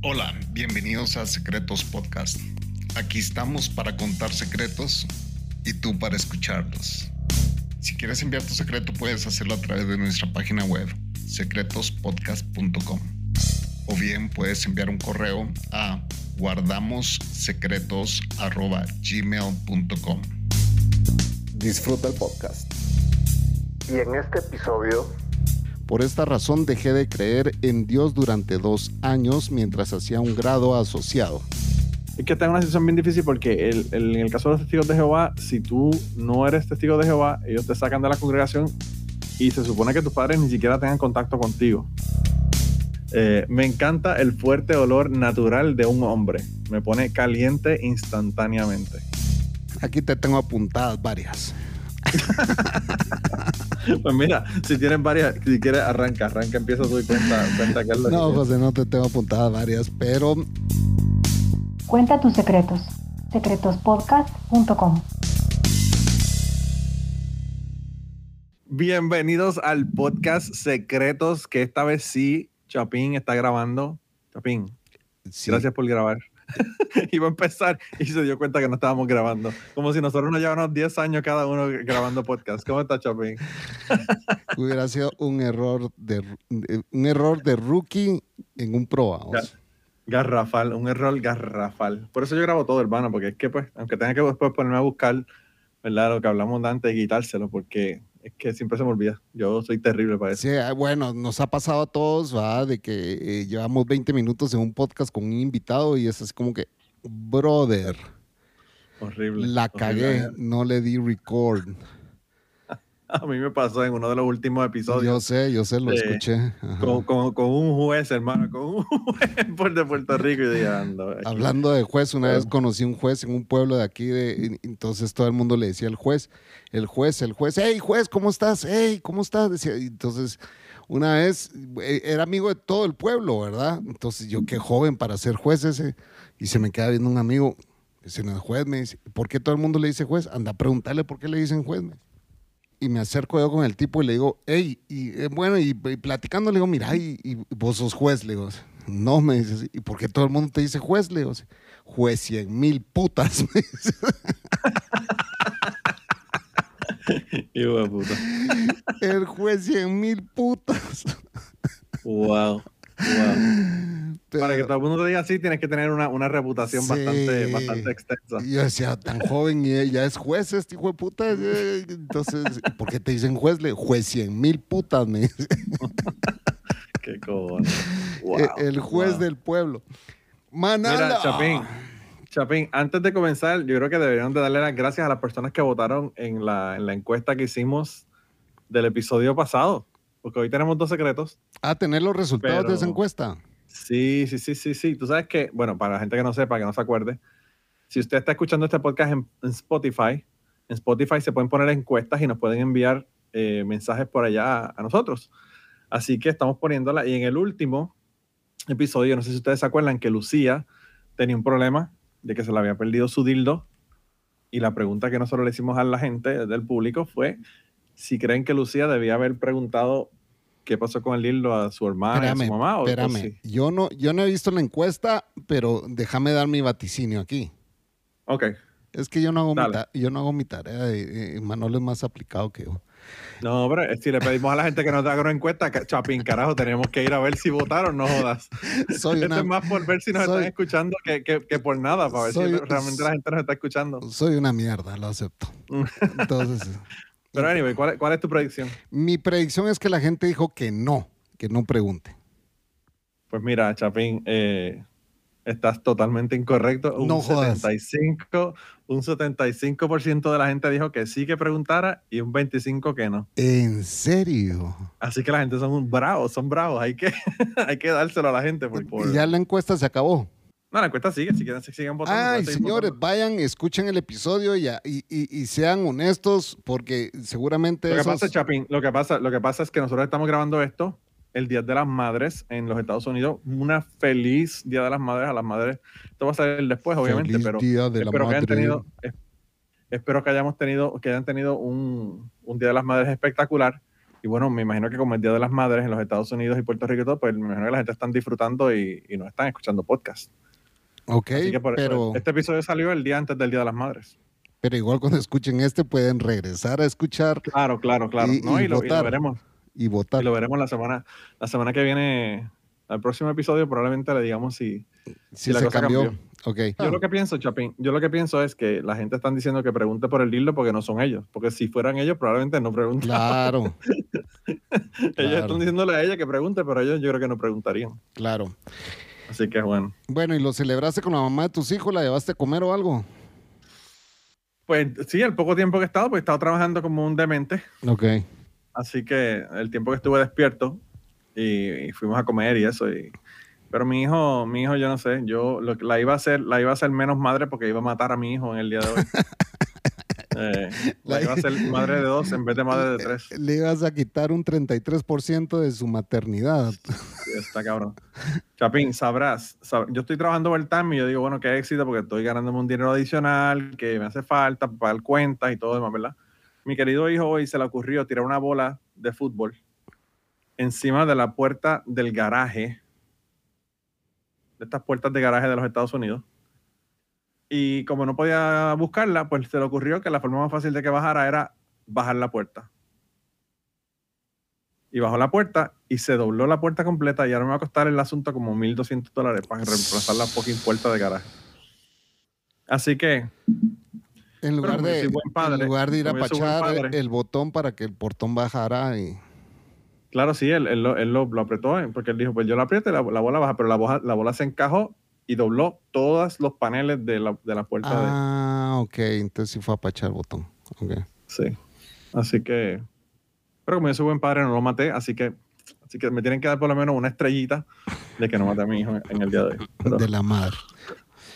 Hola, bienvenidos a Secretos Podcast. Aquí estamos para contar secretos y tú para escucharlos. Si quieres enviar tu secreto puedes hacerlo a través de nuestra página web secretospodcast.com o bien puedes enviar un correo a guardamossecretos.gmail.com Disfruta el podcast. Y en este episodio, Por esta razón dejé de creer en Dios durante dos años mientras hacía un grado asociado. Es que está en una situación bien difícil porque el- el- en el caso de los testigos de Jehová, si tú no eres testigo de Jehová, ellos te sacan de la congregación y se supone que tus padres ni siquiera tengan contacto contigo. Eh, me encanta el fuerte olor natural de un hombre. Me pone caliente instantáneamente. Aquí te tengo apuntadas varias. Pues mira, si tienes varias, si quieres, arranca, arranca, empieza tú y cuenta, cuenta qué es lo No, que- José, no te tengo apuntadas varias, pero Cuenta tus secretos. secretospodcast.com. Bienvenidos al podcast Secretos, que esta vez sí, Chapín está grabando. Chapín, sí, gracias por grabar. Iba a empezar y se dio cuenta que no estábamos grabando. Como si nosotros nos lleváramos 10 años cada uno grabando podcast. ¿Cómo está Chapín? hubiera sido un error de un error de rookie en un pro. Ya. Garrafal, un error garrafal. Por eso yo grabo todo, hermano, porque es que, pues, aunque tenga que después ponerme a buscar, ¿verdad? Lo que hablamos de antes y quitárselo, porque es que siempre se me olvida. Yo soy terrible para eso. Sí, ah, bueno, nos ha pasado a todos, ¿va? De que eh, llevamos 20 minutos en un podcast con un invitado y es así como que, brother, Horrible. la horrible. cagué, no le di record. A mí me pasó en uno de los últimos episodios. Yo sé, yo sé, lo Sí. escuché. Con, con- con un juez, hermano, con un juez de Puerto Rico y dije, aquí. Hablando de juez, una vez Bueno. conocí un juez en un pueblo de aquí, de, entonces todo el mundo le decía al juez, el juez, el juez, hey juez, ¿cómo estás? Hey, ¿cómo estás? Decía, entonces, una vez, eh, era amigo de todo el pueblo, ¿verdad? Entonces yo, qué joven para ser juez ese, y se me queda viendo un amigo, dice, no, juez, me dice, ¿por qué todo el mundo le dice juez? Anda a preguntarle por qué le dicen juez, me dice. Y me acerco yo con el tipo y le digo, hey, y eh, bueno, y, y platicando le digo, mira, y, y vos sos juez, le digo, no, me dice, ¿y por qué todo el mundo te dice juez? Le digo, juez cien mil putas, me dice. El juez cien mil putas. Wow. Wow. Pero Para que todo el mundo te diga así, tienes que tener una, una reputación Sí. bastante, bastante extensa. yo decía, tan joven y ella es juez, este hijo de puta. eh, Entonces, ¿por qué te dicen juez? Le juez cien mil putas, me dice. Qué cojones. Wow, Eh, el juez wow. del pueblo. Manala. Mira, Chapín, Chapín, antes de comenzar, yo creo que deberían de darle las gracias a las personas que votaron en la, en la encuesta que hicimos del episodio pasado. Porque hoy tenemos dos secretos. A tener los resultados de esa encuesta. Sí, sí, sí, sí, sí. Tú sabes que, bueno, para la gente que no sepa, que no se acuerde, si usted está escuchando este podcast en, en Spotify, en Spotify se pueden poner encuestas y nos pueden enviar eh, mensajes por allá a, a nosotros. Así que estamos poniéndola. Y en el último episodio, no sé si ustedes se acuerdan que Lucía tenía un problema de que se le había perdido su dildo. Y la pregunta que nosotros le hicimos a la gente del público fue si creen que Lucía debía haber preguntado qué pasó con el dildo a su hermana, y a Espérame, su mamá. o- espérame. si- Yo, no, yo no he visto la encuesta, pero déjame dar mi vaticinio aquí. Ok. Es que yo no hago, mi, ta- yo no hago mi tarea. eh, eh, Manolo es más aplicado que yo. No, pero si le pedimos a la gente que nos haga una encuesta, Chapín, carajo, tenemos que ir a ver si votaron, no jodas. Soy Esto una, es más por ver si nos soy- están escuchando que, que- que por nada, para ver soy- si realmente la gente nos está escuchando. soy una mierda, lo acepto. Entonces, Pero anyway, ¿cuál, es- cuál es tu predicción? mi predicción es que la gente dijo que no, que no pregunte. Pues mira, Chapín, eh, estás totalmente incorrecto. Un No jodas. 75, un 75% de la gente dijo que sí que preguntara y un 25% que no. ¿En serio? Así que la gente son bravos, son bravos. Hay que, hay que dárselo a la gente. Por, por- Y ya la encuesta se acabó. No, la encuesta sigue, si quieren, sigan votando. Ay, señores, votando. vayan, escuchen el episodio y, y, y- y sean honestos, porque seguramente Lo que esos- pasa, Chapín, lo que pasa, lo que pasa es que nosotros estamos grabando esto el Día de las Madres en los Estados Unidos. Una feliz Día de las Madres a las madres. Esto va a salir después, obviamente, Feliz pero Día de la espero que hayan tenido, es- espero que hayamos tenido, que hayan tenido un, un Día de las Madres espectacular. Y bueno, me imagino que como el Día de las Madres en los Estados Unidos y Puerto Rico y todo, pues me imagino que la gente están disfrutando y, y no están escuchando podcast. Ok, Así que por pero, eso este episodio salió el día antes del Día de las Madres. pero igual cuando escuchen este pueden regresar a escuchar Claro, claro, claro. Y- ¿no? y y, lo, y lo votar. veremos. y votar. Y lo veremos la semana, la semana que viene. Al próximo episodio probablemente le digamos si... si la se cosa cambió. cambió. Ok. Yo lo que pienso, Chapín, yo lo que pienso es que la gente están diciendo que pregunte por el dildo porque no son ellos. Porque si fueran ellos, probablemente no preguntan. Claro, ellos claro. están diciéndole a ella que pregunte, pero ellos yo creo que no preguntarían. claro. Así que bueno. Bueno, ¿y lo celebraste con la mamá de tus hijos? ¿La llevaste a comer o algo? Pues sí, el poco tiempo que he estado, pues he estado trabajando como un demente. Ok. Así que el tiempo que estuve despierto y, y fuimos a comer y eso. Y, pero mi hijo, mi hijo, yo no sé, yo lo, que- la iba a hacer, la iba a hacer menos madre porque iba a matar a mi hijo en el día de hoy. Eh, la iba a hacer madre de dos en vez de madre de tres. Le ibas a quitar un 33% de su maternidad. Está cabrón. Chapín, sabrás, sab- yo estoy trabajando overtime y yo digo, bueno, qué éxito porque estoy ganándome un dinero adicional que me hace falta para pagar cuentas y todo demás, ¿verdad? Mi querido hijo hoy se le ocurrió tirar una bola de fútbol encima de la puerta del garaje, de estas puertas de garaje de los Estados Unidos. Y como no podía buscarla, pues se le ocurrió que la forma más fácil de que bajara era bajar la puerta. Y bajó la puerta y se dobló la puerta completa y ahora me va a costar el asunto como 1.200 dólares para reemplazar la fucking puerta de garaje. Así que, En lugar, de, soy buen padre, en lugar de ir a pachar el botón para que el portón bajara y... claro, sí, él, él lo, él lo- lo apretó eh, porque él dijo, pues yo la aprieto y la, la bola baja, pero la, la bola se encajó y dobló todos los paneles de la, de la puerta de... Ah, ok. Entonces sí fue a pachar el botón. Ok. Sí. Así que, pero como yo soy buen padre, no lo maté, así que, así que me tienen que dar por lo menos una estrellita de que no maté a mi hijo en, en el día de hoy. Pero De la madre.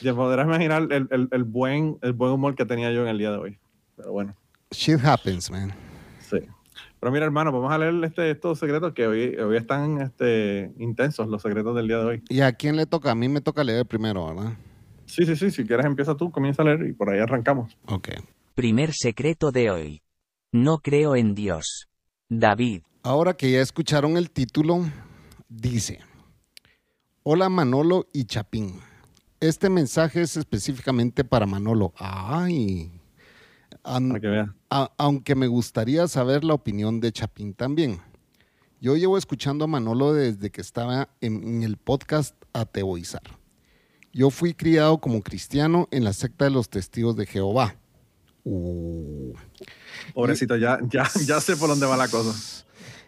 ya podrás imaginar el, el- el buen, el buen humor que tenía yo en el día de hoy. Pero bueno, Shit happens, man. sí. Pero mira, hermano, vamos a leer este, estos secretos que hoy, hoy están este, intensos, los secretos del día de hoy. ¿Y a quién le toca? A mí me toca leer primero, ¿verdad? Sí, sí, sí, si quieres empieza tú, comienza a leer y por ahí arrancamos. Ok. Primer secreto de hoy. No creo en Dios. David. Ahora que ya escucharon el título, dice, Hola Manolo y Chapín. Este mensaje es específicamente para Manolo. Ay. An- a- aunque me gustaría saber la opinión de Chapín también. Yo llevo escuchando a Manolo desde que estaba en, en el podcast Ateoizar. Yo fui criado como cristiano en la secta de los testigos de Jehová. Uh. Pobrecito, ya, ya, ya sé por dónde va la cosa.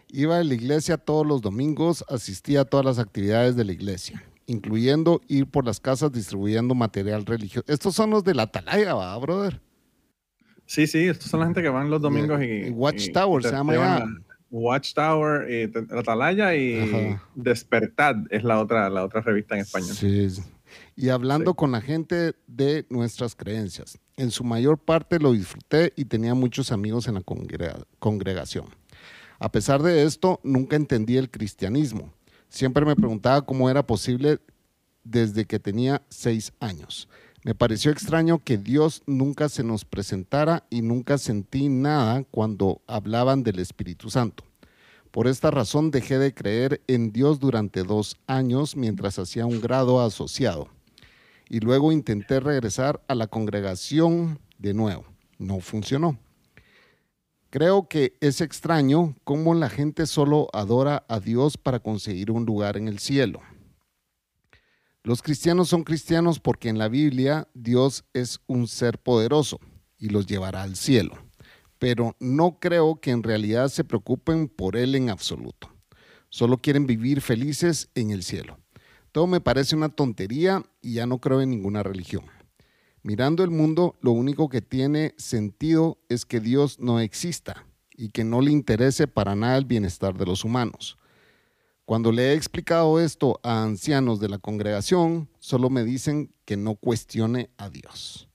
Iba a la iglesia todos los domingos, asistía a todas las actividades de la iglesia, incluyendo ir por las casas distribuyendo material religioso. Estos son los de la atalaya, ¿va, brother? Sí, sí, estos son la gente que van los domingos y... Y Watchtower se llama ya. Watchtower, y la Atalaya y Ajá. Despertad es la otra, la otra revista en español. Sí, sí. Y hablando Sí. con la gente de nuestras creencias. En su mayor parte lo disfruté y tenía muchos amigos en la congrega- congregación. A pesar de esto, nunca entendí el cristianismo. Siempre me preguntaba cómo era posible desde que tenía seis años. Me pareció extraño que Dios nunca se nos presentara y nunca sentí nada cuando hablaban del Espíritu Santo. Por esta razón dejé de creer en Dios durante dos años mientras hacía un grado asociado. Y luego intenté regresar a la congregación de nuevo. No funcionó. Creo que es extraño cómo la gente solo adora a Dios para conseguir un lugar en el cielo. Los cristianos son cristianos porque en la Biblia Dios es un ser poderoso y los llevará al cielo pero no creo que en realidad se preocupen por él en absoluto. Solo quieren vivir felices en el cielo. Todo me parece una tontería y ya no creo en ninguna religión. Mirando el mundo, lo único que tiene sentido es que Dios no exista y que no le interese para nada el bienestar de los humanos. Cuando le he explicado esto a ancianos de la congregación, solo me dicen que no cuestione a Dios.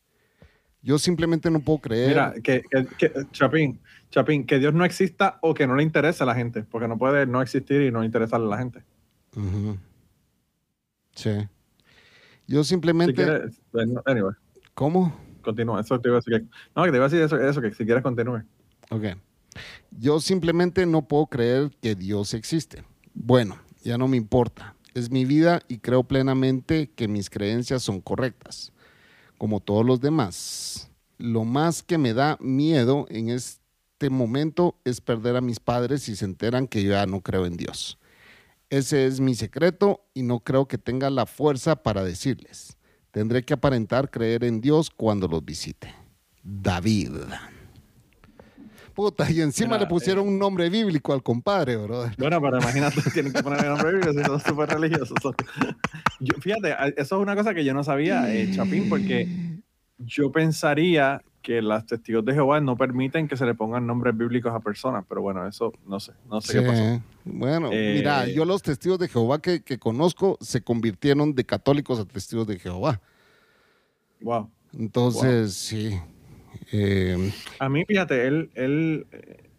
Yo simplemente no puedo creer. Mira, que, que- que- Chapín, Chapín, que Dios no exista o que no le interese a la gente, porque no puede no existir y no interesarle a la gente. Sí. Yo Si simplemente. quieres, anyway, ¿Cómo? continúa. Eso te iba a decir no, que te iba a decir eso, eso, que si quieres continúe. Ok. Yo simplemente no puedo creer que Dios existe. Bueno, ya no me importa. Es mi vida y creo plenamente que mis creencias son correctas, como todos los demás. Lo más que me da miedo en este momento es perder a mis padres si se enteran que yo ya no creo en Dios. Ese es mi secreto y no creo que tenga la fuerza para decirles. Tendré que aparentar creer en Dios cuando los visite. David. Puta, y encima Mira, le pusieron eh, un nombre bíblico al compadre, brother. Bueno, pero imagínate, tienen que poner el nombre bíblico si son súper religiosos. Yo, fíjate, eso es una cosa que yo no sabía, eh, Chapín, porque yo pensaría que las testigos de Jehová no permiten que se le pongan nombres bíblicos a personas, pero bueno, eso no sé, no sé qué pasó. Sí. Bueno, Eh, mira, yo los testigos de Jehová que, que conozco se convirtieron de católicos a testigos de Jehová. Wow. Entonces, sí. Eh, A mí, fíjate, él, él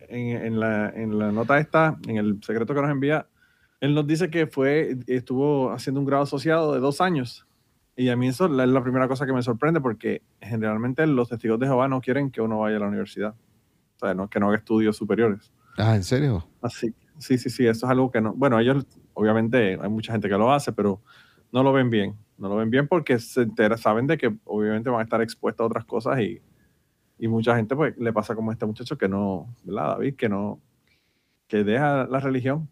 en, en la, en la nota esta, en el secreto que nos envía, él nos dice que fue, estuvo haciendo un grado asociado de dos años. Y a mí eso es la, es la primera cosa que me sorprende porque generalmente los testigos de Jehová no quieren que uno vaya a la universidad. O sea, no, que no haga estudios superiores. ah, ¿en serio? Así, sí, sí, sí, eso es algo que no. Bueno, ellos, obviamente, hay mucha gente que lo hace, pero no lo ven bien. No lo ven bien porque se entera, saben de que obviamente van a estar expuestos a otras cosas y, y mucha gente pues le pasa como a este muchacho que no, ¿verdad, David? Que no, que deja la religión.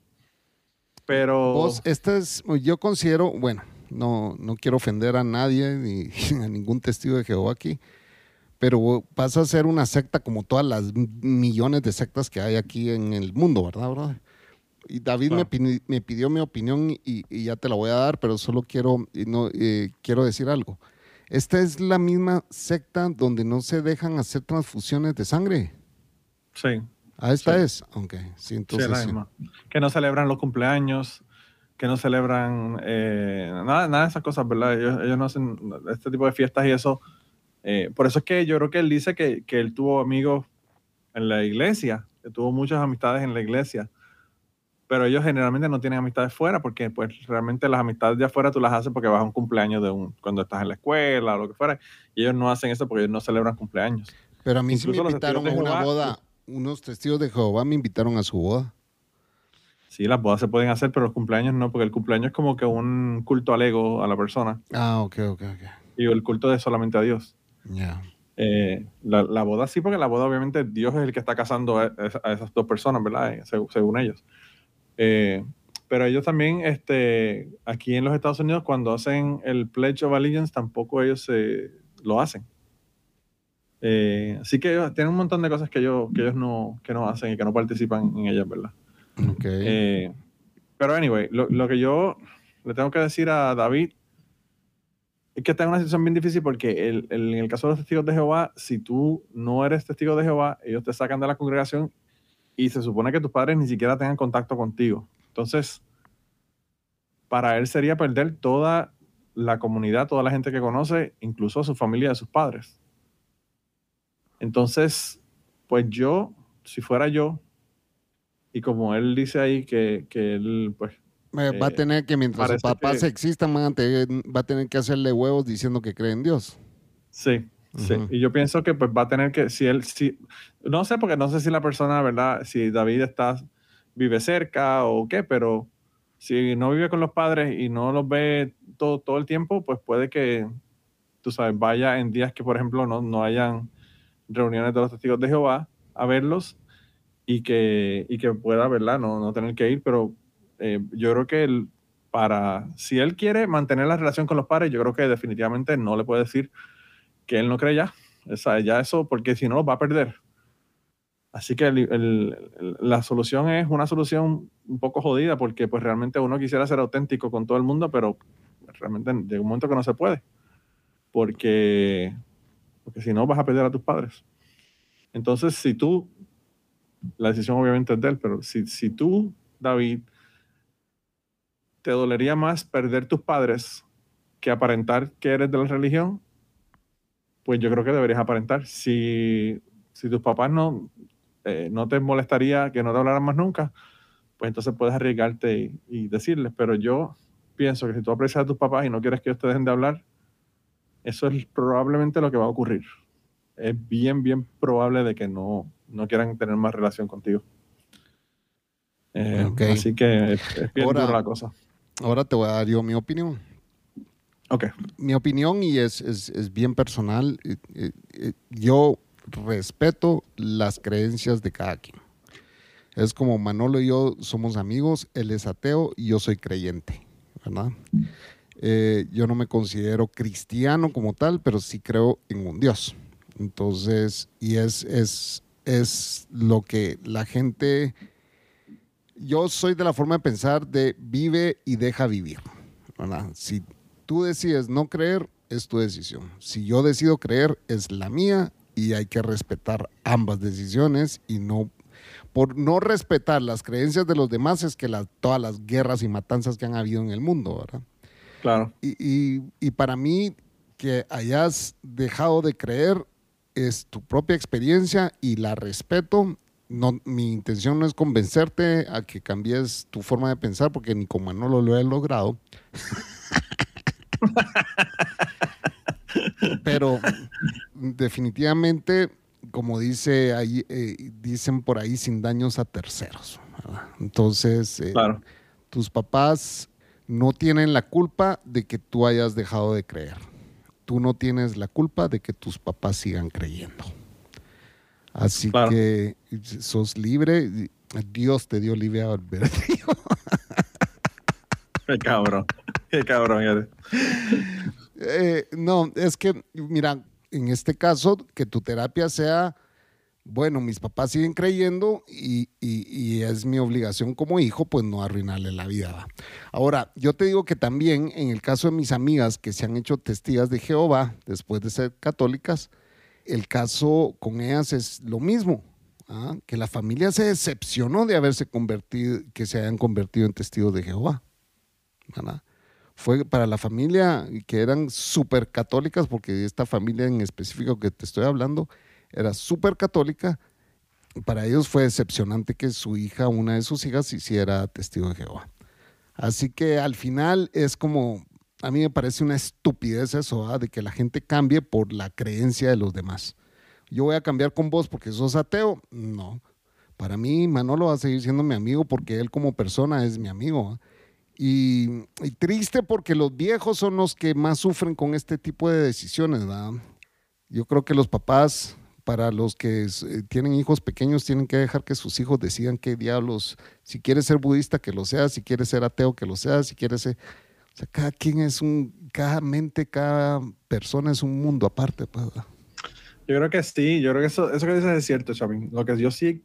Pero Vos, esta es, yo considero, bueno, no, no quiero ofender a nadie ni a ningún testigo de Jehová aquí, pero vas a ser una secta como todas las millones de sectas que hay aquí en el mundo, ¿verdad, brother? Y David me, Claro. me pidió mi opinión y, y ya te la voy a dar, pero solo quiero, no, eh, quiero decir algo. Esta es la misma secta donde no se dejan hacer transfusiones de sangre. sí, Ah, esta Sí. es. Ok, sí, sí, entonces. es la sí. misma. Que no celebran los cumpleaños, que no celebran eh, nada, nada de esas cosas, ¿verdad? Ellos, ellos no hacen este tipo de fiestas y eso. Eh, por eso es que yo creo que él dice que, que él tuvo amigos en la iglesia, que tuvo muchas amistades en la iglesia, pero ellos generalmente no tienen amistades fuera porque pues realmente las amistades de afuera tú las haces porque vas a un cumpleaños de un, cuando estás en la escuela o lo que fuera, y ellos no hacen eso porque ellos no celebran cumpleaños. Pero a mí sí me Incluso invitaron a una Jehová- boda. Unos testigos de Jehová me invitaron a su boda. Sí, las bodas se pueden hacer, pero los cumpleaños no, porque el cumpleaños es como que un culto al ego a la persona Ah, ok, ok, ok. y el culto es solamente a Dios. Ya. Eh, la, la boda sí, porque la boda obviamente Dios es el que está casando a, a esas dos personas, ¿verdad? Eh, seg- según ellos. Eh, pero ellos también, este, aquí en los Estados Unidos, cuando hacen el Pledge of Allegiance, tampoco ellos se, lo hacen. Eh, así que ellos tienen un montón de cosas que ellos, que ellos no, que no hacen y que no participan en ellas, ¿verdad? Ok. Eh, pero anyway, lo, lo que yo le tengo que decir a David es que está en una situación bien difícil porque el- el- en el caso de los testigos de Jehová, si tú no eres testigo de Jehová, ellos te sacan de la congregación y se supone que tus padres ni siquiera tengan contacto contigo. Entonces, para él sería perder toda la comunidad, toda la gente que conoce, incluso a su familia, a sus padres. Entonces, pues yo, si fuera yo, y como él dice ahí que, que él, pues, Eh, va a eh, tener que, mientras sus papás que- existan, va a tener que hacerle huevos diciendo que cree en Dios. Sí, sí. Ujú. Y yo pienso que pues va a tener que, si él, si, no sé, porque no sé si la persona, ¿verdad? Si David está, vive cerca o qué, pero si no vive con los padres y no los ve todo, todo el tiempo, pues puede que, tú sabes, vaya en días que, por ejemplo, no, no hayan reuniones de los testigos de Jehová a verlos y que, y que pueda, ¿verdad? No, no tener que ir, pero eh, yo creo que él, para, si él quiere mantener la relación con los padres, yo creo que definitivamente no le puede decir que él no cree ya. Ya eso, porque si no, los va a perder. Así que la solución es una solución un poco jodida, porque pues realmente uno quisiera ser auténtico con todo el mundo, pero realmente llega un momento que no se puede. Porque, porque si no, vas a perder a tus padres. Entonces, si tú, la decisión obviamente es de él, pero si, si tú, David, te dolería más perder tus padres que aparentar que eres de la religión, pues yo creo que deberías aparentar. Si, si tus papás no, eh, no te molestaría que no te hablaran más nunca, pues entonces puedes arriesgarte y, y decirles. Pero yo pienso que si tú aprecias a tus papás y no quieres que ellos te dejen de hablar, eso es probablemente lo que va a ocurrir. Es bien, bien probable de que no, no quieran tener más relación contigo. Eh. Así que es, es bien Ahora- dura la cosa. Ahora te voy a dar yo mi opinión. Ok, mi opinión y es, es- es bien personal. eh, eh, eh, yo respeto las creencias de cada quien. Es como Manolo y yo somos amigos, él es ateo y yo soy creyente, ¿verdad? Yo no me considero cristiano como tal, pero sí creo en un Dios. Entonces, y es, es, es lo que la gente... Yo soy de la forma de pensar de vive y deja vivir. ¿verdad? Si tú decides no creer, es tu decisión. Si yo decido creer, es la mía y hay que respetar ambas decisiones y no por no respetar las creencias de los demás es que las- todas las guerras y matanzas que han habido en el mundo, ¿verdad? claro. Y, y- y para mí, que hayas dejado de creer es tu propia experiencia y la respeto. No, mi intención no es convencerte a que cambies tu forma de pensar, porque ni como Manolo lo he logrado. Pero definitivamente, como dice ahí, eh, dicen por ahí, sin daños a terceros. ¿verdad? Entonces, eh, Claro. tus papás no tienen la culpa de que tú hayas dejado de creer. Tú no tienes la culpa de que tus papás sigan creyendo. Así Claro. que sos libre. Dios te dio libre albedrío. Qué cabrón. Qué cabrón eres. Eh, no, es que, mira, en este caso, que tu terapia sea, bueno, mis papás siguen creyendo y, es mi obligación como hijo, pues no arruinarle la vida. Ahora, yo te digo que también en el caso de mis amigas que se han hecho testigas de Jehová después de ser católicas, el caso con ellas es lo mismo. ¿ah? Que la familia se decepcionó de haberse convertido, que se hayan convertido en testigos de Jehová. ¿verdad? Fue para la familia que eran súper católicas, porque esta familia en específico que te estoy hablando era súper católica. Para ellos fue decepcionante que su hija, una de sus hijas, hiciera testigo de Jehová. Así que al final es como, a mí me parece una estupidez eso, ¿ah? de que la gente cambie por la creencia de los demás. Yo voy a cambiar con vos porque sos ateo. No. Para mí, Manolo va a seguir siendo mi amigo porque él como persona es mi amigo. ¿ah? Y, triste porque los viejos son los que más sufren con este tipo de decisiones, ¿verdad? Yo creo que los papás, para los que eh, tienen hijos pequeños, tienen que dejar que sus hijos decidan qué diablos, si quieres ser budista, que lo sea, si quieres ser ateo, que lo sea, si quieres ser... O sea, cada quien es un, cada mente, cada persona es un mundo aparte, pues, ¿verdad? Yo creo que sí, yo creo que eso, eso que dices es cierto, Chapin. Lo que yo sí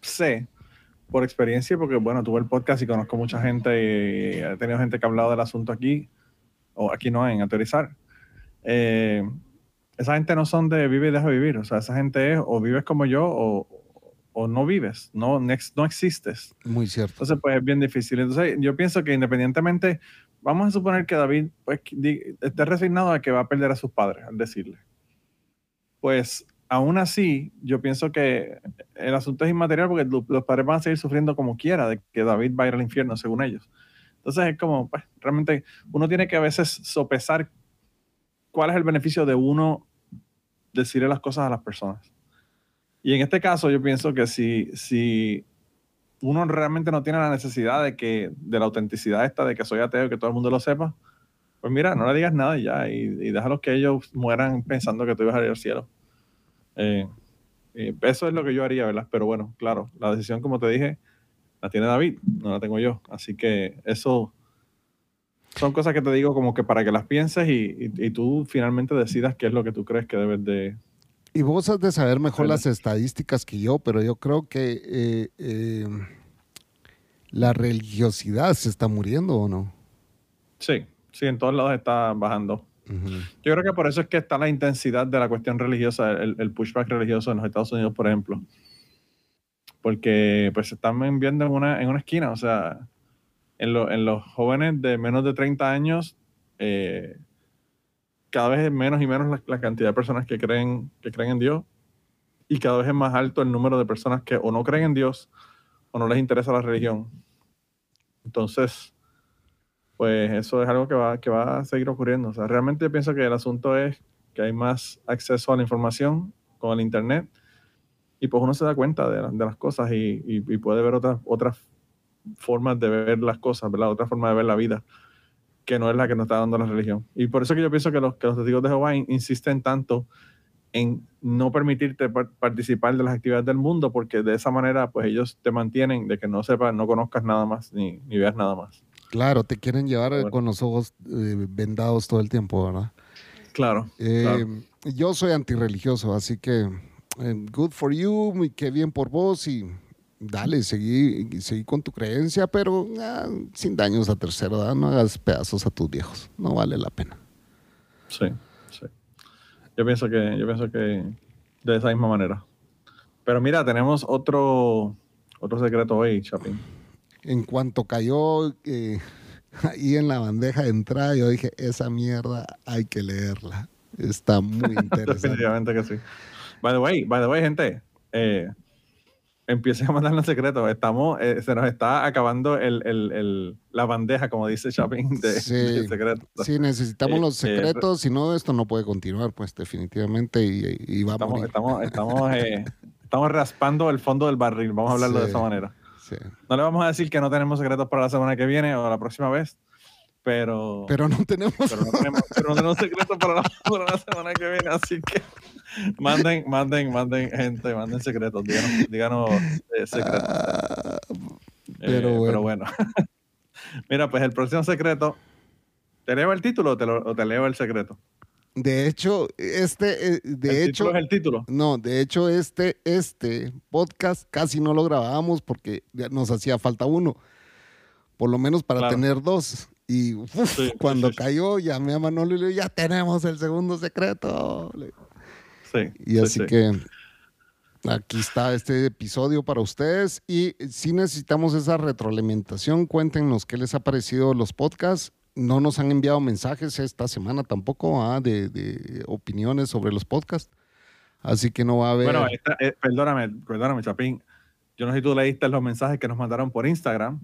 sé por experiencia, porque bueno, tuve el podcast y conozco mucha gente y he tenido gente que ha hablado del asunto aquí, o aquí no, en Autorizar. Eh, esa gente no son de vive y deja vivir, o sea, esa gente es o vives como yo o, o no vives, no, no ex- no existes. Muy cierto. Entonces, pues es bien difícil. Entonces, yo pienso que independientemente, vamos a suponer que David pues, esté resignado a que va a perder a sus padres, al decirle. Pues, aún así, yo pienso que el asunto es inmaterial porque lo- los padres van a seguir sufriendo como quiera de que David va a ir al infierno, según ellos. Entonces, es como, pues, realmente uno tiene que a veces sopesar cuál es el beneficio de uno decirle las cosas a las personas. Y en este caso, yo pienso que si, si uno realmente no tiene la necesidad de que de la autenticidad esta de que soy ateo y que todo el mundo lo sepa, pues mira, no le digas nada y ya, y, y que ellos mueran pensando que tú ibas a ir al cielo. Eh, eh, eso es lo que yo haría, ¿verdad? Pero bueno, claro, la decisión, como te dije, la tiene David, no la tengo yo. Así que eso son cosas que te digo como que para que las pienses y, y- y tú finalmente decidas qué es lo que tú crees que debes de... Y vos has de saber mejor las estadísticas que yo, pero yo creo que eh, eh, la religiosidad se está muriendo o no. Sí, sí, en todos lados está bajando. Ujú. Yo creo que por eso es que está la intensidad de la cuestión religiosa, el, el pushback religioso en los Estados Unidos, por ejemplo. Porque pues se están viendo en una, en una esquina, o sea, en, lo- en los jóvenes de menos de 30 años, eh, cada vez es menos y menos la, la cantidad de personas que creen, que creen en Dios y cada vez es más alto el número de personas que o no creen en Dios o no les interesa la religión. Entonces, pues eso es algo que va, que va a seguir ocurriendo. O sea, realmente yo pienso que el asunto es que hay más acceso a la información con el Internet y pues uno se da cuenta de, de las cosas y, y- puede ver otras, formas de ver las cosas, ¿verdad? Otra forma de ver la vida que no es la que nos está dando la religión. Y por eso que yo pienso que los, que los testigos de Jehová in- insisten tanto en no permitirte par- participar de las actividades del mundo, porque de esa manera, pues ellos te mantienen de que no sepas, no conozcas nada más, ni, ni veas nada más. Claro, te quieren llevar Bueno. con los ojos eh, vendados todo el tiempo, ¿verdad? Claro. Eh, claro. Yo soy antirreligioso, así que eh, good for you, qué bien por vos y dale, seguí, seguí con tu creencia, pero ah, sin daños a tercero, ¿verdad? no hagas pedazos a tus viejos, no vale la pena. Sí, sí. Yo pienso que, yo pienso que de esa misma manera. Pero mira, tenemos otro, otro secreto hoy, Chapín. En cuanto cayó eh, ahí en la bandeja de entrada, yo dije, esa mierda hay que leerla. Está muy interesante. Definitivamente que sí. By the way, by the way, gente, eh, empiecen a mandarnos secretos. Estamos, eh, se nos está acabando el, el- el- la bandeja, como dice Chapín, de, Sí. de secretos. Sí, necesitamos Eh, los eh, secretos, si no, esto no puede continuar, pues definitivamente, y, y va a Estamos, morir. estamos, estamos, eh, estamos raspando el fondo del barril, vamos a hablarlo de esa manera. Sí. No le vamos a decir que no tenemos secretos para la semana que viene o la próxima vez, pero, Pero no tenemos... pero no, tenemos, pero no tenemos secretos para la, para la semana que viene, así que manden, manden, manden, gente, manden secretos, díganos, díganos eh, secretos. Ah, Eh, pero bueno. Mira, pues el próximo secreto, ¿te leo el título o te, lo- o te leo el secreto? De hecho, este, eh, de el hecho, es el título. no, de hecho, este, este podcast casi no lo grabábamos porque nos hacía falta uno, por lo menos para Claro. tener dos. Y uf, Sí, sí, cuando sí, sí. cayó, llamé a Manolo y le dije, ya tenemos el segundo secreto. Sí. Y sí, así sí. que aquí está este episodio para ustedes. Y si necesitamos esa retroalimentación, cuéntenos qué les ha parecido los podcasts. No nos han enviado mensajes esta semana tampoco ah, de, de opiniones sobre los podcasts. Así que no va a haber. Bueno, esta- eh, perdóname, perdóname, Chapín. Yo no sé si tú leíste los mensajes que nos mandaron por Instagram,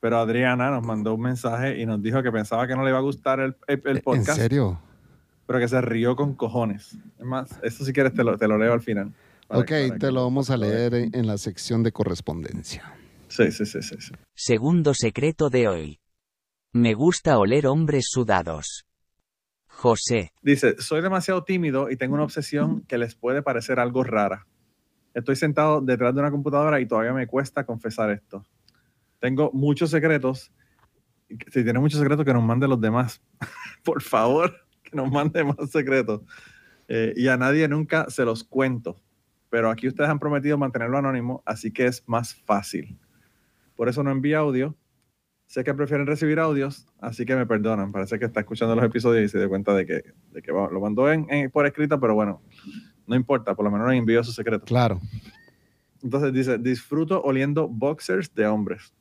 pero Adriana nos mandó un mensaje y nos dijo que pensaba que no le iba a gustar el, el- el ¿En podcast, serio? pero que se rió con cojones. Es más, eso si quieres te lo, te lo leo al final. Para- Ok, para te que lo vamos a leer en, en la sección de correspondencia. Sí, sí, sí, sí. sí. Segundo secreto de hoy. Me gusta oler hombres sudados. José, Dice, soy demasiado tímido y tengo una obsesión que les puede parecer algo rara. Estoy sentado detrás de una computadora y todavía me cuesta confesar esto. Tengo muchos secretos. Si tiene muchos secretos, que nos mande los demás. Por favor, que nos mande más secretos. Eh, y a nadie nunca se los cuento. Pero aquí ustedes han prometido mantenerlo anónimo, así que es más fácil. Por eso no envía audio. Sé que prefieren recibir audios, así que me perdonan. Parece que está escuchando los episodios y se dio cuenta de que, de que lo mandó en, en- por escrito, pero bueno, no importa, por lo menos nos envió sus secretos. Claro. Entonces dice, disfruto oliendo boxers de hombres.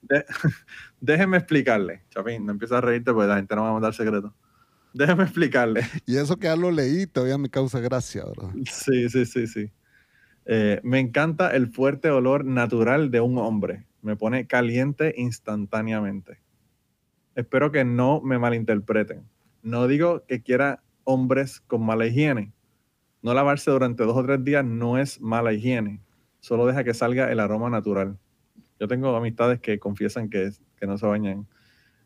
De- déjeme explicarle, Chapín, no empieza a reírte porque la gente no va a mandar secretos. Déjeme explicarle. Y eso que ya lo leí todavía me causa gracia, ¿verdad? Sí, sí, sí, sí. Eh, me encanta el fuerte olor natural de un hombre. Me pone caliente instantáneamente. Espero que no me malinterpreten. No digo que quiera hombres con mala higiene. No lavarse durante dos o tres días no es mala higiene. Solo deja que salga el aroma natural. Yo tengo amistades que confiesan que, que no se bañan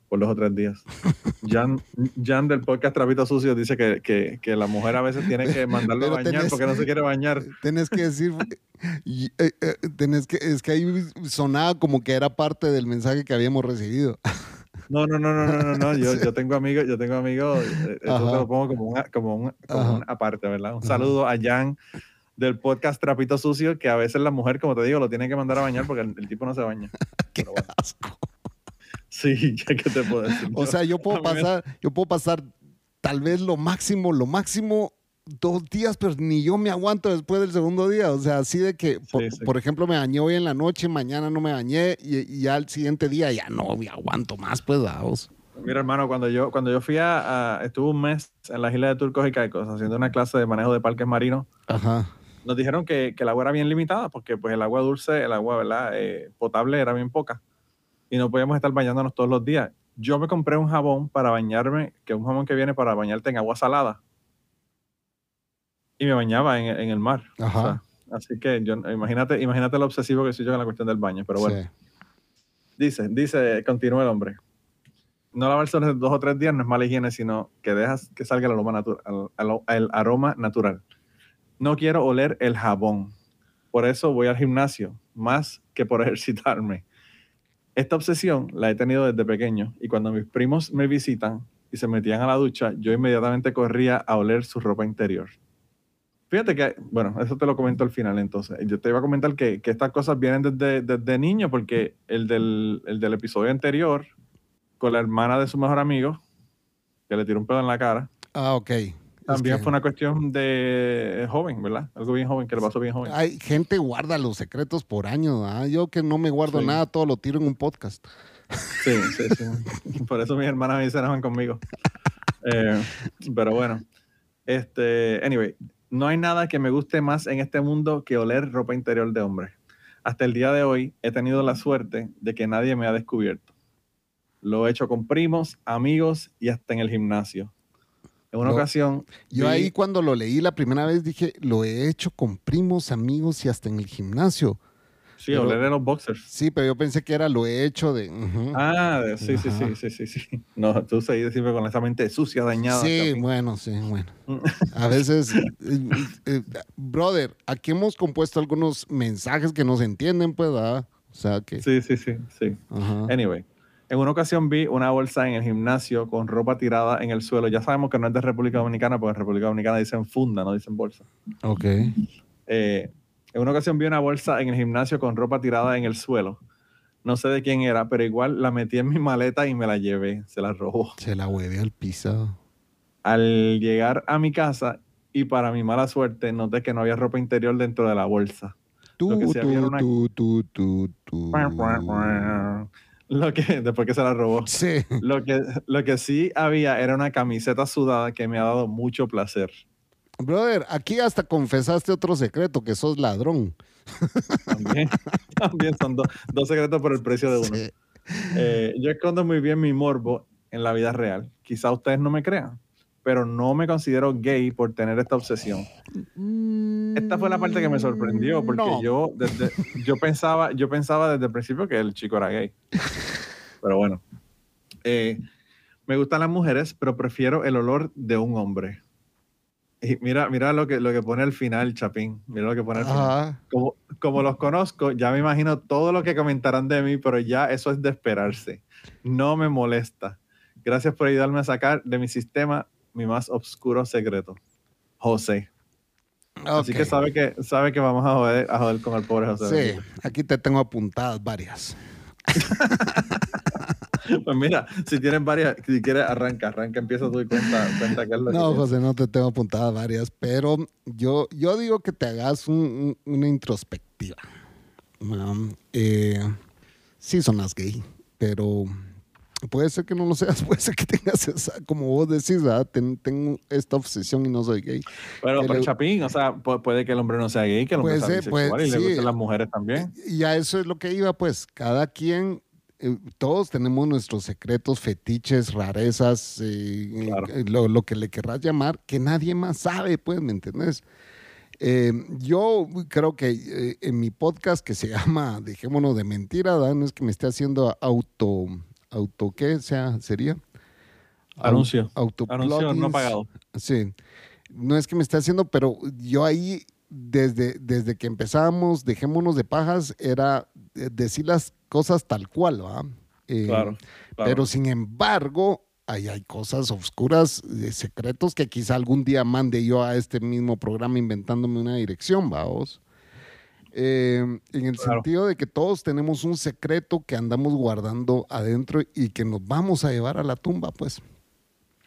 por dos o tres días. Jan, Jan del podcast Trapito Sucio dice que, que- que la mujer a veces tiene que mandarlo a bañar tenés- porque no se quiere bañar. Tenés que decir, y, eh, eh, tenés que, es que ahí sonaba como que era parte del mensaje que habíamos recibido. No, no, no, no, no, no, no. Yo, yo tengo amigos, yo tengo amigos, esto te lo pongo como una, como una, como una ¿verdad? Un Ajá. saludo a Jan del podcast Trapito Sucio, que a veces la mujer, como te digo, lo tiene que mandar a bañar porque el, el tipo no se baña. Qué Pero bueno. asco. Sí, ya que te puedo decir. O sea, yo puedo pasar, yo puedo pasar tal vez lo máximo, lo máximo dos días, pero ni yo me aguanto después del segundo día. O sea, así de que, por, sí. por ejemplo, me bañé hoy en la noche, mañana no me bañé y, y ya al siguiente día ya no me aguanto más, pues, vamos. Mira, hermano, cuando yo, cuando yo fui a, a- estuve un mes en las islas de Turcos y Caicos haciendo una clase de manejo de parques marinos, Ajá. nos dijeron que, que el agua era bien limitada porque pues el agua dulce, el agua ¿verdad? Eh, potable era bien poca y no podíamos estar bañándonos todos los días. Yo me compré un jabón para bañarme, que es un jabón que viene para bañarte en agua salada y me bañaba en, en el mar. Ajá. O sea, Así que yo, imagínate, imagínate lo obsesivo que soy yo con la cuestión del baño. Pero bueno, Sí. dice, dice, continúa el hombre. No lavarse los dos o tres días no es mala higiene, sino que dejas que salga el aroma, natural, el aroma natural. No quiero oler el jabón. Por eso voy al gimnasio, más que por ejercitarme. Esta obsesión la he tenido desde pequeño y cuando mis primos me visitan y se metían a la ducha, yo inmediatamente corría a oler su ropa interior. Fíjate que, bueno, eso te lo comento al final entonces. Yo te iba a comentar que, que estas cosas vienen desde, desde niño porque el del, el del episodio anterior, con la hermana de su mejor amigo, que le tiró un pedo en la cara, Ah, ok. Es también que fue una cuestión de joven, ¿verdad? Algo bien joven, que le pasó bien joven. Hay gente guarda los secretos por años. ¿ah? Yo que no me guardo Sí. nada, todo lo tiro en un podcast. Sí, sí, sí. Por eso mis hermanas me dicen conmigo. Eh, pero bueno, este, anyway, no hay nada que me guste más en este mundo que oler ropa interior de hombre. Hasta el día de hoy he tenido la suerte de que nadie me ha descubierto. Lo he hecho con primos, amigos y hasta en el gimnasio. En una ocasión, Yo vi- ahí cuando lo leí la primera vez dije, lo he hecho con primos, amigos y hasta en el gimnasio. sí, pero- oler en los boxers. Sí, pero yo pensé que era lo he hecho de... ujú. Ah, de- sí, sí, sí, sí, sí, sí. No, tú seguís siempre con esa mente sucia, dañada. Sí, bueno, sí, bueno. A veces, eh, eh, brother, aquí hemos compuesto algunos mensajes que no se entienden, pues, ¿verdad? O sea que... Sí, sí, sí, sí. Anyway, en una ocasión vi una bolsa en el gimnasio con ropa tirada en el suelo. Ya sabemos que no es de República Dominicana, porque en República Dominicana dicen funda, no dicen bolsa. Ok. Eh, en una ocasión vi una bolsa en el gimnasio con ropa tirada en el suelo. No sé de quién era, pero igual la metí en mi maleta y me la llevé. Se la robó. Se la hueve al piso. Al llegar a mi casa y para mi mala suerte, noté que no había ropa interior dentro de la bolsa. Tú, tú, tú, tú. Lo que, después que se la robó. Sí. Lo que, lo que sí había era una camiseta sudada que me ha dado mucho placer. Brother, aquí hasta confesaste otro secreto, que sos ladrón. También, también son do- dos secretos por el precio de uno. Sí. Eh, yo escondo muy bien mi morbo en la vida real. Quizá ustedes no me crean, pero no me considero gay por tener esta obsesión. Esta fue la parte que me sorprendió porque No. yo, desde, yo, pensaba, yo pensaba desde el principio que el chico era gay. Pero bueno. Eh, me gustan las mujeres, pero prefiero el olor de un hombre. Y mira, mira lo que, lo que pone al final, Chapín. Mira lo que pone al final. Como, como los conozco, ya me imagino todo lo que comentarán de mí, pero ya eso es de esperarse. No me molesta. Gracias por ayudarme a sacar de mi sistema mi más oscuro secreto. José. Así que sabe que sabe que vamos a joder, a joder con el pobre José. Sí, aquí te tengo apuntadas varias. Pues mira, si tienes varias, si quieres, arranca, arranca, empieza tú y cuenta, cuenta qué es lo No. José, no te tengo apuntadas varias, pero yo, yo digo que te hagas un- un- una introspectiva. Um, eh, sí sonas gay, pero puede ser que no lo seas, puede ser que tengas esa, como vos decís, ¿verdad? Ten- tengo esta obsesión y no soy gay. Pero, le- Chapín, o sea, pu- puede que el hombre no sea gay, que el hombre sea ser, puede- bisexual y le sí. gusten las mujeres también. Y a eso es lo que iba, pues, cada quien, eh, todos tenemos nuestros secretos, fetiches, rarezas, eh, Claro. eh, lo, lo que le querrás llamar, que nadie más sabe, pues, ¿me entendés? Eh, yo creo que eh, en mi podcast que se llama Dejémonos de mentira, ¿verdad? no es que me esté haciendo auto, auto, ¿qué sea, sería? Anuncio. Auto Anuncio no pagado. Sí, no es que me esté haciendo, pero yo ahí, desde, desde que empezamos, dejémonos de pajas, era eh, decir las cosas tal cual, ¿va? Eh, Claro, claro. Pero sin embargo, ahí hay cosas oscuras, eh, secretos que quizá algún día mande yo a este mismo programa inventándome una dirección, vamos. Eh, en el Claro. sentido de que todos tenemos un secreto que andamos guardando adentro y que nos vamos a llevar a la tumba, pues.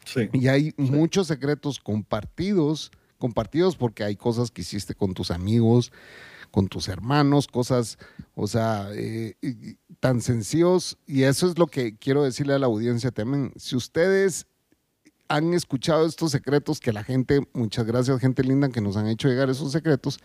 sí. Y hay muchos secretos compartidos, compartidos porque hay cosas que hiciste con tus amigos, con tus hermanos, cosas, o sea, eh, tan sencillos. Y eso es lo que quiero decirle a la audiencia también. Si ustedes han escuchado estos secretos que la gente, muchas gracias gente linda que nos han hecho llegar esos secretos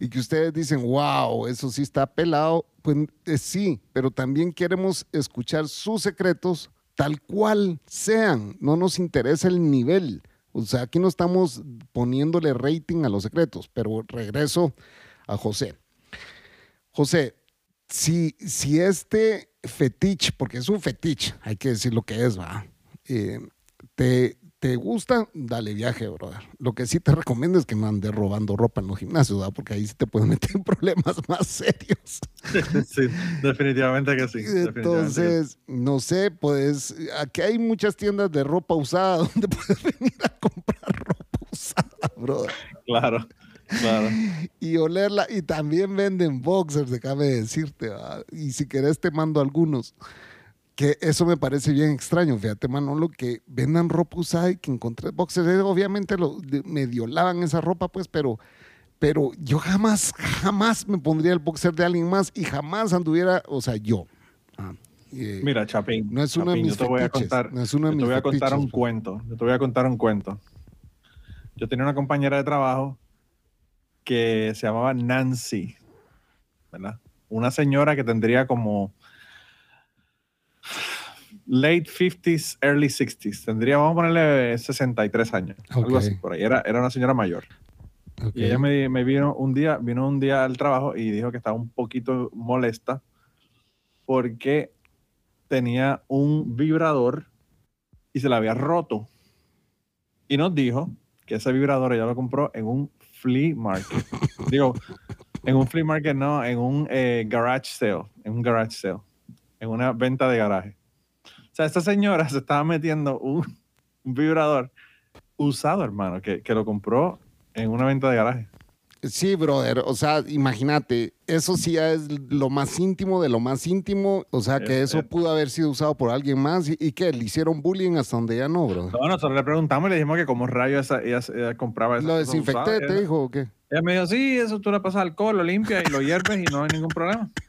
y que ustedes dicen, wow, eso sí está pelado, pues eh, sí, pero también queremos escuchar sus secretos tal cual sean, no nos interesa el nivel. O sea, aquí no estamos poniéndole rating a los secretos, pero regreso a José. José, si, este fetiche, porque es un fetiche, hay que decir lo que es, va, eh, te, te gusta, dale viaje, brother. Lo que sí te recomiendo es que no andes robando ropa en los gimnasios, ¿verdad? porque ahí sí te pueden meter en problemas más serios. sí, definitivamente que sí. definitivamente que sí. Entonces, no sé, pues aquí hay muchas tiendas de ropa usada donde puedes venir a comprar ropa usada, brother. Claro, claro. Y olerla. Y también venden boxers, déjame decirte. ¿va? Y si querés te mando algunos. Que eso me parece bien extraño, fíjate, Manolo, que vendan ropa usada y que encontré boxers. Eh, Obviamente lo, de- medio lavan esa ropa, pues, pero, pero yo jamás, jamás me pondría el boxer de alguien más y jamás anduviera, o sea, yo. Ah, eh, Mira, Chapín. No es de Chapín, mis yo te voy a contar, no es uno de te voy a contar fetiches, un pues. cuento. Yo te voy a contar un cuento. Yo tenía una compañera de trabajo que se llamaba Nancy, ¿verdad? Una señora que tendría como late 50s, early 60s. Tendría, vamos a ponerle 63 años, algo así por ahí. Era, era una señora mayor. Y ella me, me vino un día, vino un día al trabajo y dijo que estaba un poquito molesta porque tenía un vibrador y se le había roto. Y nos dijo que ese vibrador ella lo compró en un flea market. Digo, en un flea market no, en un eh, garage sale, en un garage sale, en una venta de garaje. O sea, esta señora se estaba metiendo un, un vibrador usado, hermano, que, que lo compró en una venta de garaje. Sí, brother. O sea, imagínate, eso sí ya es lo más íntimo de lo más íntimo. O sea, que eso pudo haber sido usado por alguien más y, y que le hicieron bullying hasta donde ya no, bro. No, nosotros le preguntamos y le dijimos que como rayo esa, ella, ella compraba eso. Lo desinfecté, te dijo o qué? Ella me dijo, sí, eso tú le pasas alcohol, lo limpias y lo hierves y no hay ningún problema.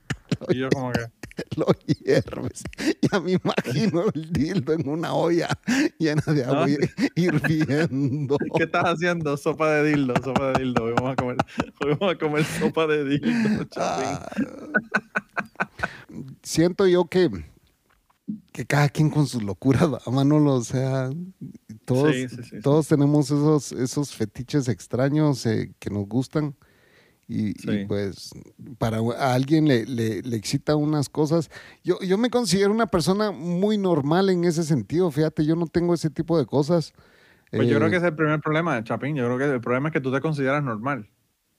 Y yo como que, Lo hierves. Ya me imagino el dildo en una olla llena de agua Ah. hirviendo. ¿qué estás haciendo? Sopa de dildo, sopa de dildo. Hoy vamos a comer, hoy vamos a comer sopa de dildo. Ah, siento yo que, que cada quien con sus locuras, Manolo, o sea, todos, Sí, sí, sí, sí. todos tenemos esos, esos fetiches extraños eh, que nos gustan. Y, y, Sí. pues para a alguien le, le, le excita unas cosas. Yo, yo me considero una persona muy normal en ese sentido, fíjate, yo no tengo ese tipo de cosas. Pues yo Eh, creo que ese es el primer problema, Chapín. Yo creo que el problema es que tú te consideras normal.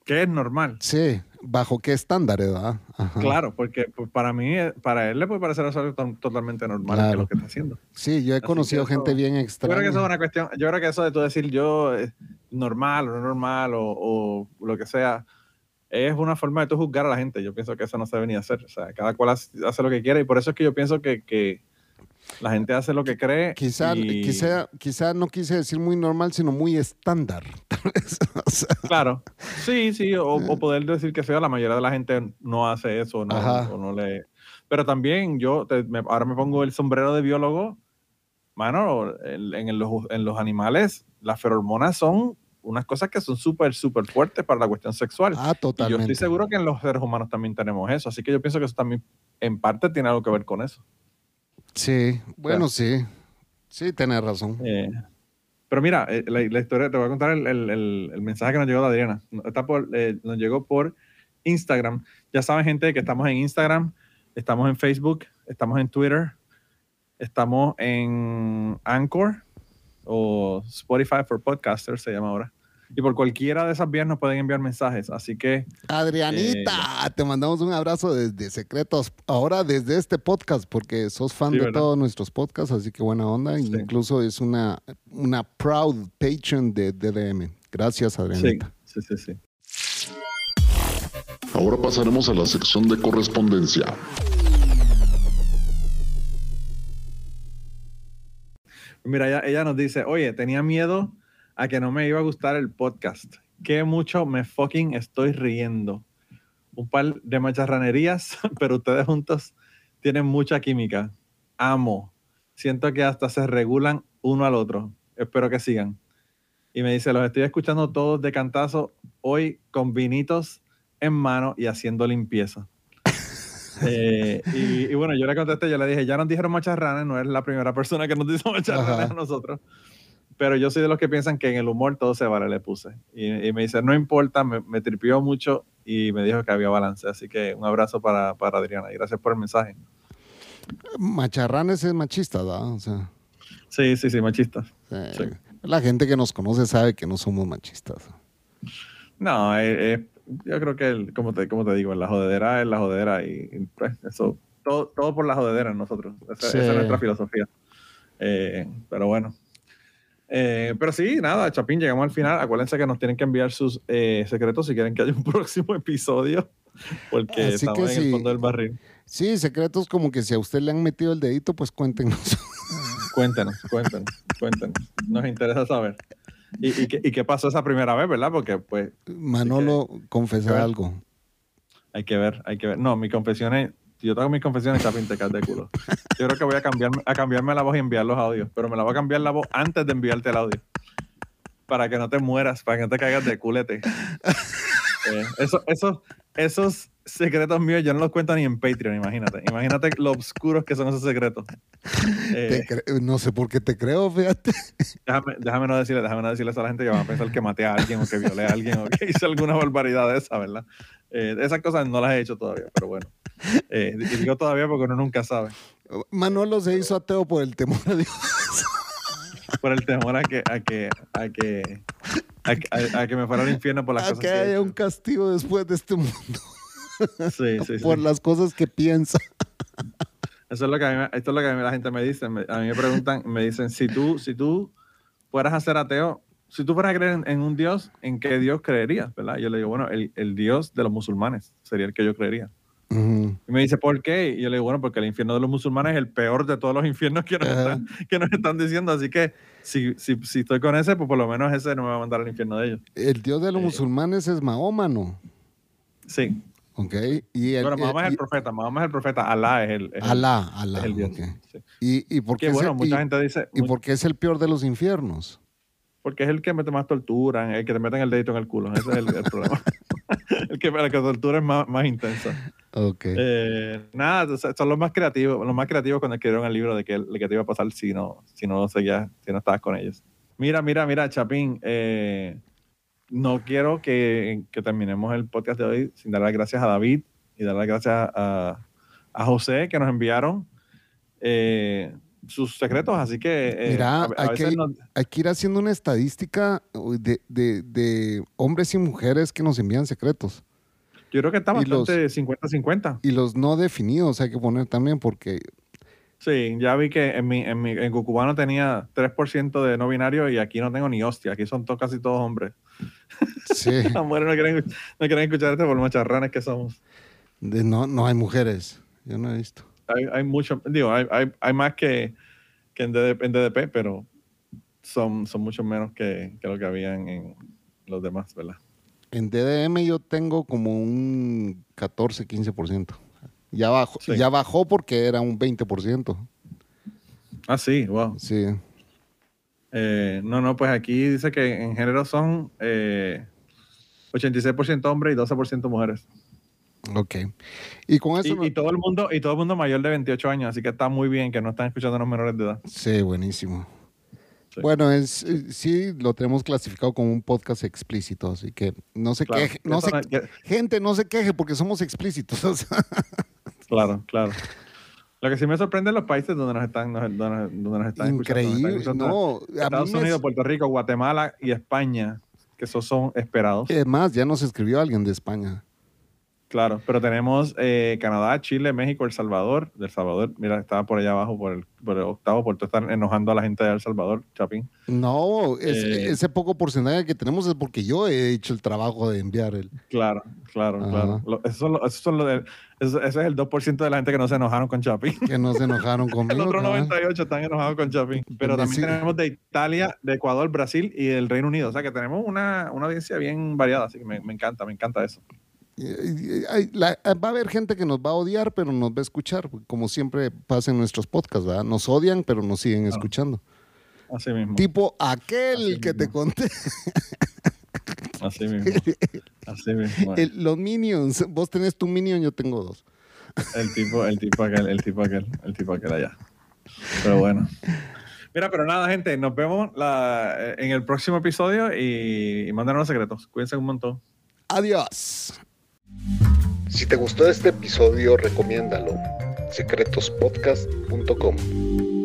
¿Qué es normal? Sí, bajo qué estándares, ¿verdad? Ajá. Claro, porque pues, para mí, eh, para él le puede parecer algo to- totalmente normal que Claro. lo que está haciendo. Sí, yo he Así conocido que eso- gente bien Yo extraña. creo que eso es una cuestión, yo creo que eso de tú decir yo eh, normal o no normal o, o lo que sea, es una forma de tú juzgar a la gente. Yo pienso que eso no se debe ni hacer. O sea, cada cual hace lo que quiere y por eso es que yo pienso que, que la gente hace lo que cree. Quizá, y- quizá, quizá no quise decir muy normal, sino muy estándar. tal vez. O sea, Claro, sí, sí, o, o poder decir que feo, la mayoría de la gente no hace eso no, o no le... Pero también yo, te- me- ahora me pongo el sombrero de biólogo, mano, en, el- los, en los animales las feromonas son unas cosas que son súper, súper fuertes para la cuestión sexual. ah, y yo totalmente. estoy seguro que en los seres humanos también tenemos eso, así que yo pienso que eso también en parte tiene algo que ver con eso. Sí, bueno, sí. Sí, tienes razón. Eh, pero mira, eh, la, la historia, te voy a contar el, el- el- el mensaje que nos llegó de Adriana. Está por, eh, nos llegó por Instagram. Ya saben, gente, que estamos en Instagram, estamos en Facebook, estamos en Twitter, estamos en Anchor o Spotify for Podcasters, se llama ahora. Y por cualquiera de esas vías nos pueden enviar mensajes. Así que Adrianita, Eh, te mandamos un abrazo desde Secretos. Ahora desde este podcast, porque sos fan Sí, de ¿verdad? todos nuestros podcasts, así que buena onda. Sí. Incluso es una, una proud patron de DDM. Gracias, sí, Adrianita. sí, sí, sí. Ahora pasaremos a la sección de correspondencia. Mira, ella, ella nos dice, oye, tenía miedo a que no me iba a gustar el podcast. Qué mucho me fucking estoy riendo. Un par de macharranerías, pero ustedes juntos tienen mucha química. Amo. Siento que hasta se regulan uno al otro. Espero que sigan. Y me dice, los estoy escuchando todos de cantazo hoy con vinitos en mano y haciendo limpieza. Eh, y, y bueno, yo le contesté, yo le dije, ya nos dijeron macharranes, no eres la primera persona que nos dice macharranes Ajá. a nosotros. Pero yo soy de los que piensan que en el humor todo se vale, le puse. Y, y me dice, no importa, me, me tripió mucho y me dijo que había balance. Así que un abrazo para, para Adriana y gracias por el mensaje. Macharranes es machista, ¿verdad? O sea, Sí, sí, sí, machista. eh, Sí. la gente que nos conoce sabe que no somos machistas. No, eh, eh, yo creo que, el- como, te, como te digo, la jodedera es la jodedera y, y, pues eso, todo, todo por la jodedera en nosotros. Esa, Sí. esa es nuestra filosofía. Eh, pero bueno. Eh, pero sí, nada, Chapín, llegamos al final. Acuérdense que nos tienen que enviar sus eh, secretos si quieren que haya un próximo episodio, porque Así estamos en sí. el fondo del barril. Sí, secretos como que si a usted le han metido el dedito, pues cuéntenos. Cuéntenos, cuéntenos, cuéntenos. Nos interesa saber. ¿Y, y, qué, y qué pasó esa primera vez, verdad? Porque pues Manolo, confesa ver. algo. Hay que ver, hay que ver. No, mis confesiones, yo tengo mis confesiones, Chapín, te caes de culo. Yo creo que voy a cambiarme, a cambiarme la voz y enviar los audios, pero me la voy a cambiar la voz antes de enviarte el audio. Para que no te mueras, para que no te caigas de culete. Eh, eso, eso, esos secretos míos yo no los cuento ni en Patreon, imagínate. Imagínate lo oscuros que son esos secretos. Eh, Te no sé por qué te creo, fíjate. déjame, déjame no decirle, déjame no decirle a la gente que van a pensar que maté a alguien o que violé a alguien o que hice alguna barbaridad de esa, ¿verdad? Eh, esas cosas no las he hecho todavía, pero bueno. Eh, digo todavía porque uno nunca sabe. Manolo se hizo ateo por el temor a Dios. Por el temor a que, a que, a que, a, que- a- a que me fuera al infierno por las A cosas que que haya hecho. un castigo después de este mundo Sí, sí, sí. por las cosas que piensa. Eso es lo que a mí, esto es lo que a mí la gente me dice. Me- a mí me preguntan, me dicen, si tú, si tú fueras a ser ateo, si tú fueras a creer en, en un Dios, ¿en qué Dios creerías? ¿verdad? Yo le digo, bueno, el, el Dios de los musulmanes sería el que yo creería. Y me dice, ¿por qué? Y yo le digo, bueno, porque el infierno de los musulmanes es el peor de todos los infiernos que nos, están, que nos están diciendo. Así que si, si, si estoy con ese, pues por lo menos ese no me va a mandar al infierno de ellos. El dios de los Eh. musulmanes es Mahoma, ¿no? Sí. ¿Ok? Y el, Pero Mahoma es el profeta, Mahoma es el profeta, Alá es el, es Alá, Alá. es el Dios. Sí. ¿Y, y por qué Que es bueno, el- mucha y- gente dice, ¿Y por qué es el peor de los infiernos? porque es el que mete más tortura, el que te meten el dedito en el culo. Ese es el, el problema. el, que, el que tortura es más, más intensa. Eh, nada, son los más creativos, los más creativos cuando escribieron el libro de que, de que te iba a pasar si no, si no seguías, si no estabas con ellos. Mira, mira, mira, Chapín, eh, no quiero que, que terminemos el podcast de hoy sin dar las gracias a David y dar las gracias a, a José que nos enviaron eh, sus secretos, así que eh, Mira, a, a hay veces que- nos- Hay que ir haciendo una estadística de, de- de hombres y mujeres que nos envían secretos. Yo creo que está bastante 50-50. Y los no definidos hay que poner también porque Sí, ya vi que en, mi, en, mi, en Cucubano tenía 3% de no binario y aquí no tengo ni hostia. Aquí son to- casi todos hombres. sí, Las mujeres no quieren, no quieren escuchar este por macharranes que somos. de no, no hay mujeres. Yo no he visto. Hay, hay mucho, digo, hay, hay, hay más que, que en, DDP, en DDP, pero son, son mucho menos que, que lo que habían en los demás, ¿verdad? En DDM yo tengo como un 14, 15%. Ya bajó, Sí. ya bajó porque era un 20%. Ah, sí, wow. Sí. Eh, no, no, pues aquí dice que en género son eh, 86% hombres y 12% mujeres. Ok. Y con eso. Y, no- y todo el mundo y todo el mundo mayor de 28 años, así que está muy bien que no están escuchando a los menores de edad. Sí, buenísimo. Sí. Bueno, es, eh, sí, lo tenemos clasificado como un podcast explícito, así que no se Claro, queje. No se, no- que- gente, no se queje porque somos explícitos. claro, claro. Lo que sí me sorprende es los países donde nos están, donde nos, donde nos están escuchando. Nos están Increíble. escuchando No, a mí Estados Unidos, Puerto Rico, Guatemala y España, que esos son esperados. Es más, ya nos escribió alguien de España. Claro, pero tenemos eh, Canadá, Chile, México, El Salvador. El Salvador, mira, estaba por allá abajo, por el, por el octavo, por tú estar enojando a la gente de El Salvador, Chapín. No, es- Eh. ese poco porcentaje que tenemos es porque yo he hecho el trabajo de enviar el. Claro, claro, Ajá. claro. Lo- esos son lo- esos son lo de- eso- ese es el 2% de la gente que no se enojaron con Chapín. que no se enojaron El conmigo. otro cabal. 98 están enojados con Chapín. Pero Donde también sí. tenemos de Italia, de Ecuador, Brasil y el Reino Unido. O sea que tenemos una, una audiencia bien variada. Así que me, me encanta, me encanta eso. Hay- la- va a haber gente que nos va a odiar, pero nos va a escuchar, como siempre pasa en nuestros podcasts, ¿verdad? Nos odian, pero nos siguen escuchando. Así mismo. Tipo aquel Así que te conté, Así mismo. Así mismo. El, el- los minions. Vos tenés tu minion, yo tengo dos. tipo, el tipo aquel, el tipo aquel, el tipo aquel allá. Pero bueno. Mira, pero nada, gente, nos vemos la- en el próximo episodio y, y mándanos los secretos. Cuídense un montón. Adiós. Si te gustó este episodio, recomiéndalo. secretospodcast.com